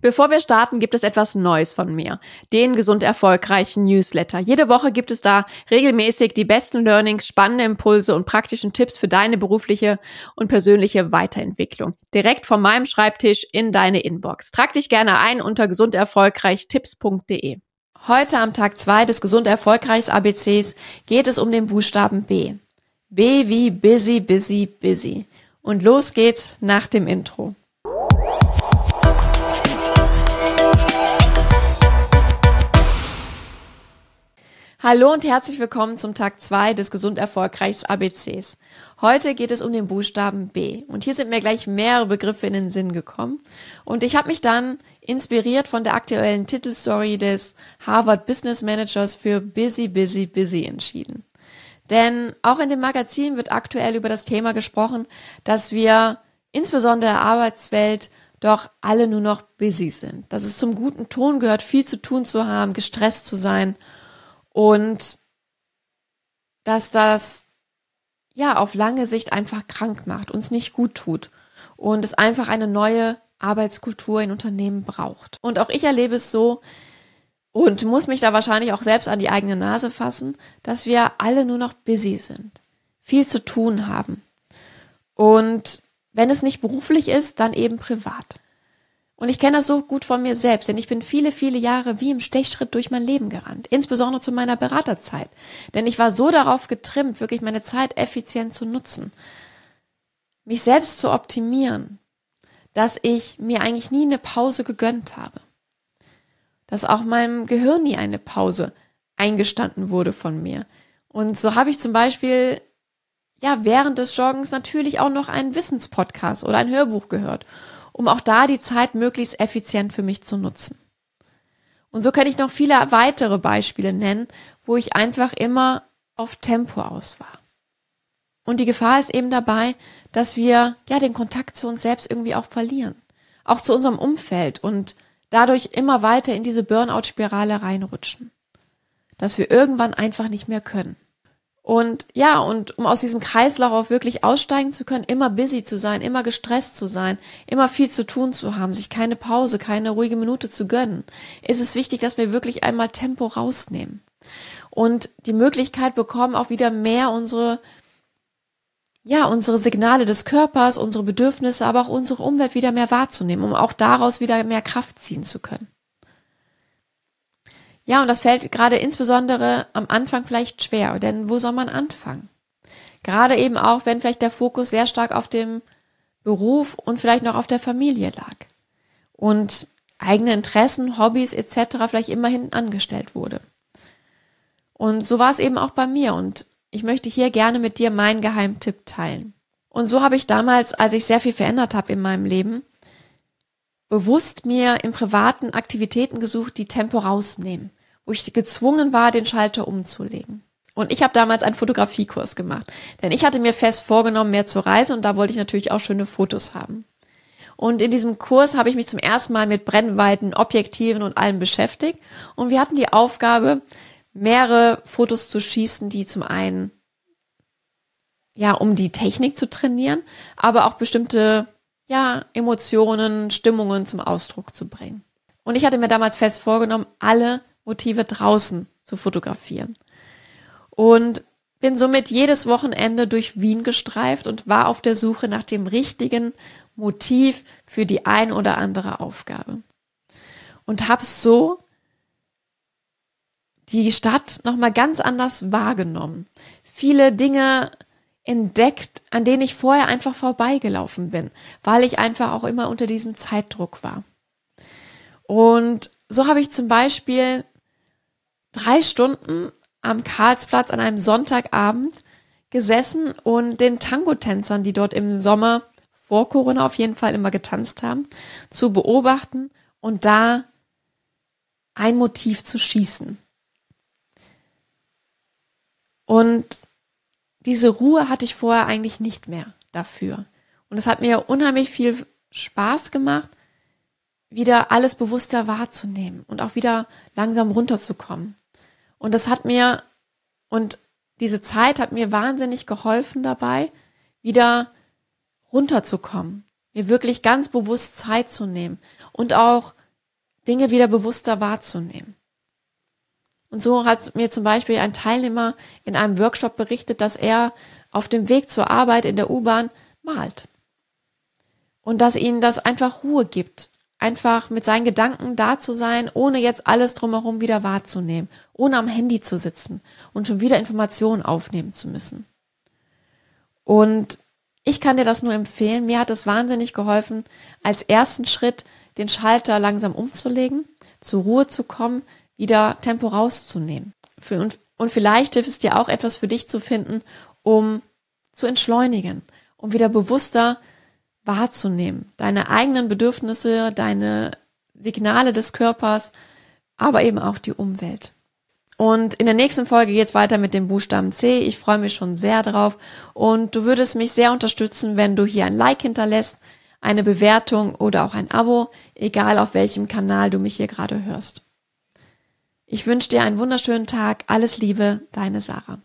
Bevor wir starten, gibt es etwas Neues von mir. Den gesund erfolgreichen Newsletter. Jede Woche gibt es da regelmäßig die besten Learnings, spannende Impulse und praktischen Tipps für deine berufliche und persönliche Weiterentwicklung. Direkt von meinem Schreibtisch in deine Inbox. Trag dich gerne ein unter gesunderfolgreichtipps.de. Heute am Tag zwei des gesund erfolgreichs ABCs geht es um den Buchstaben B. B wie busy, busy, busy. Und los geht's nach dem Intro. Hallo und herzlich willkommen zum Tag 2 des Gesund Erfolgreichs ABCs. Heute geht es um den Buchstaben B. Und hier sind mir gleich mehrere Begriffe in den Sinn gekommen. Und ich habe mich dann inspiriert von der aktuellen Titelstory des Harvard Business Managers für Busy, Busy, Busy entschieden. Denn auch in dem Magazin wird aktuell über das Thema gesprochen, dass wir insbesondere der Arbeitswelt doch alle nur noch busy sind. Dass es zum guten Ton gehört, viel zu tun zu haben, gestresst zu sein und dass das ja auf lange Sicht einfach krank macht, uns nicht gut tut und es einfach eine neue Arbeitskultur in Unternehmen braucht. Und auch ich erlebe es so und muss mich da wahrscheinlich auch selbst an die eigene Nase fassen, dass wir alle nur noch busy sind, viel zu tun haben. Und wenn es nicht beruflich ist, dann eben privat. Und ich kenne das so gut von mir selbst, denn ich bin viele, viele Jahre wie im Stechschritt durch mein Leben gerannt, insbesondere zu meiner Beraterzeit. Denn ich war so darauf getrimmt, wirklich meine Zeit effizient zu nutzen, mich selbst zu optimieren, dass ich mir eigentlich nie eine Pause gegönnt habe. Dass auch meinem Gehirn nie eine Pause eingestanden wurde von mir. Und so habe ich zum Beispiel ja während des Joggens natürlich auch noch einen Wissenspodcast oder ein Hörbuch gehört um auch da die Zeit möglichst effizient für mich zu nutzen. Und so kann ich noch viele weitere Beispiele nennen, wo ich einfach immer auf Tempo aus war. Und die Gefahr ist eben dabei, dass wir ja den Kontakt zu uns selbst irgendwie auch verlieren, auch zu unserem Umfeld und dadurch immer weiter in diese Burnout-Spirale reinrutschen, dass wir irgendwann einfach nicht mehr können. Und ja, und um aus diesem Kreislauf wirklich aussteigen zu können, immer busy zu sein, immer gestresst zu sein, immer viel zu tun zu haben, sich keine Pause, keine ruhige Minute zu gönnen, ist es wichtig, dass wir wirklich einmal Tempo rausnehmen und die Möglichkeit bekommen, auch wieder mehr unsere ja, unsere Signale des Körpers, unsere Bedürfnisse, aber auch unsere Umwelt wieder mehr wahrzunehmen, um auch daraus wieder mehr Kraft ziehen zu können. Ja, und das fällt gerade insbesondere am Anfang vielleicht schwer, denn wo soll man anfangen? Gerade eben auch, wenn vielleicht der Fokus sehr stark auf dem Beruf und vielleicht noch auf der Familie lag und eigene Interessen, Hobbys etc. vielleicht immer hinten angestellt wurde. Und so war es eben auch bei mir und ich möchte hier gerne mit dir meinen Geheimtipp teilen. Und so habe ich damals, als ich sehr viel verändert habe in meinem Leben, bewusst mir in privaten Aktivitäten gesucht, die Tempo rausnehmen wo ich gezwungen war, den Schalter umzulegen. Und ich habe damals einen Fotografiekurs gemacht, denn ich hatte mir fest vorgenommen, mehr zu reisen und da wollte ich natürlich auch schöne Fotos haben. Und in diesem Kurs habe ich mich zum ersten Mal mit Brennweiten, Objektiven und allem beschäftigt. Und wir hatten die Aufgabe, mehrere Fotos zu schießen, die zum einen, ja, um die Technik zu trainieren, aber auch bestimmte, ja, Emotionen, Stimmungen zum Ausdruck zu bringen. Und ich hatte mir damals fest vorgenommen, alle Motive draußen zu fotografieren. Und bin somit jedes Wochenende durch Wien gestreift und war auf der Suche nach dem richtigen Motiv für die ein oder andere Aufgabe. Und habe so die Stadt nochmal ganz anders wahrgenommen. Viele Dinge entdeckt, an denen ich vorher einfach vorbeigelaufen bin, weil ich einfach auch immer unter diesem Zeitdruck war. Und so habe ich zum Beispiel drei Stunden am Karlsplatz an einem Sonntagabend gesessen und den Tango-Tänzern, die dort im Sommer vor Corona auf jeden Fall immer getanzt haben, zu beobachten und da ein Motiv zu schießen. Und diese Ruhe hatte ich vorher eigentlich nicht mehr dafür. Und es hat mir unheimlich viel Spaß gemacht, wieder alles bewusster wahrzunehmen und auch wieder langsam runterzukommen. Und das hat mir, und diese Zeit hat mir wahnsinnig geholfen dabei, wieder runterzukommen, mir wirklich ganz bewusst Zeit zu nehmen und auch Dinge wieder bewusster wahrzunehmen. Und so hat mir zum Beispiel ein Teilnehmer in einem Workshop berichtet, dass er auf dem Weg zur Arbeit in der U-Bahn malt. Und dass ihnen das einfach Ruhe gibt, einfach mit seinen Gedanken da zu sein, ohne jetzt alles drumherum wieder wahrzunehmen, ohne am Handy zu sitzen und schon wieder Informationen aufnehmen zu müssen. Und ich kann dir das nur empfehlen. Mir hat es wahnsinnig geholfen, als ersten Schritt den Schalter langsam umzulegen, zur Ruhe zu kommen, wieder Tempo rauszunehmen. Und vielleicht hilft es dir auch etwas für dich zu finden, um zu entschleunigen, um wieder bewusster wahrzunehmen. Deine eigenen Bedürfnisse, deine Signale des Körpers, aber eben auch die Umwelt. Und in der nächsten Folge geht's weiter mit dem Buchstaben C. Ich freue mich schon sehr drauf. Und du würdest mich sehr unterstützen, wenn du hier ein Like hinterlässt, eine Bewertung oder auch ein Abo, egal auf welchem Kanal du mich hier gerade hörst. Ich wünsche dir einen wunderschönen Tag. Alles Liebe, deine Sarah.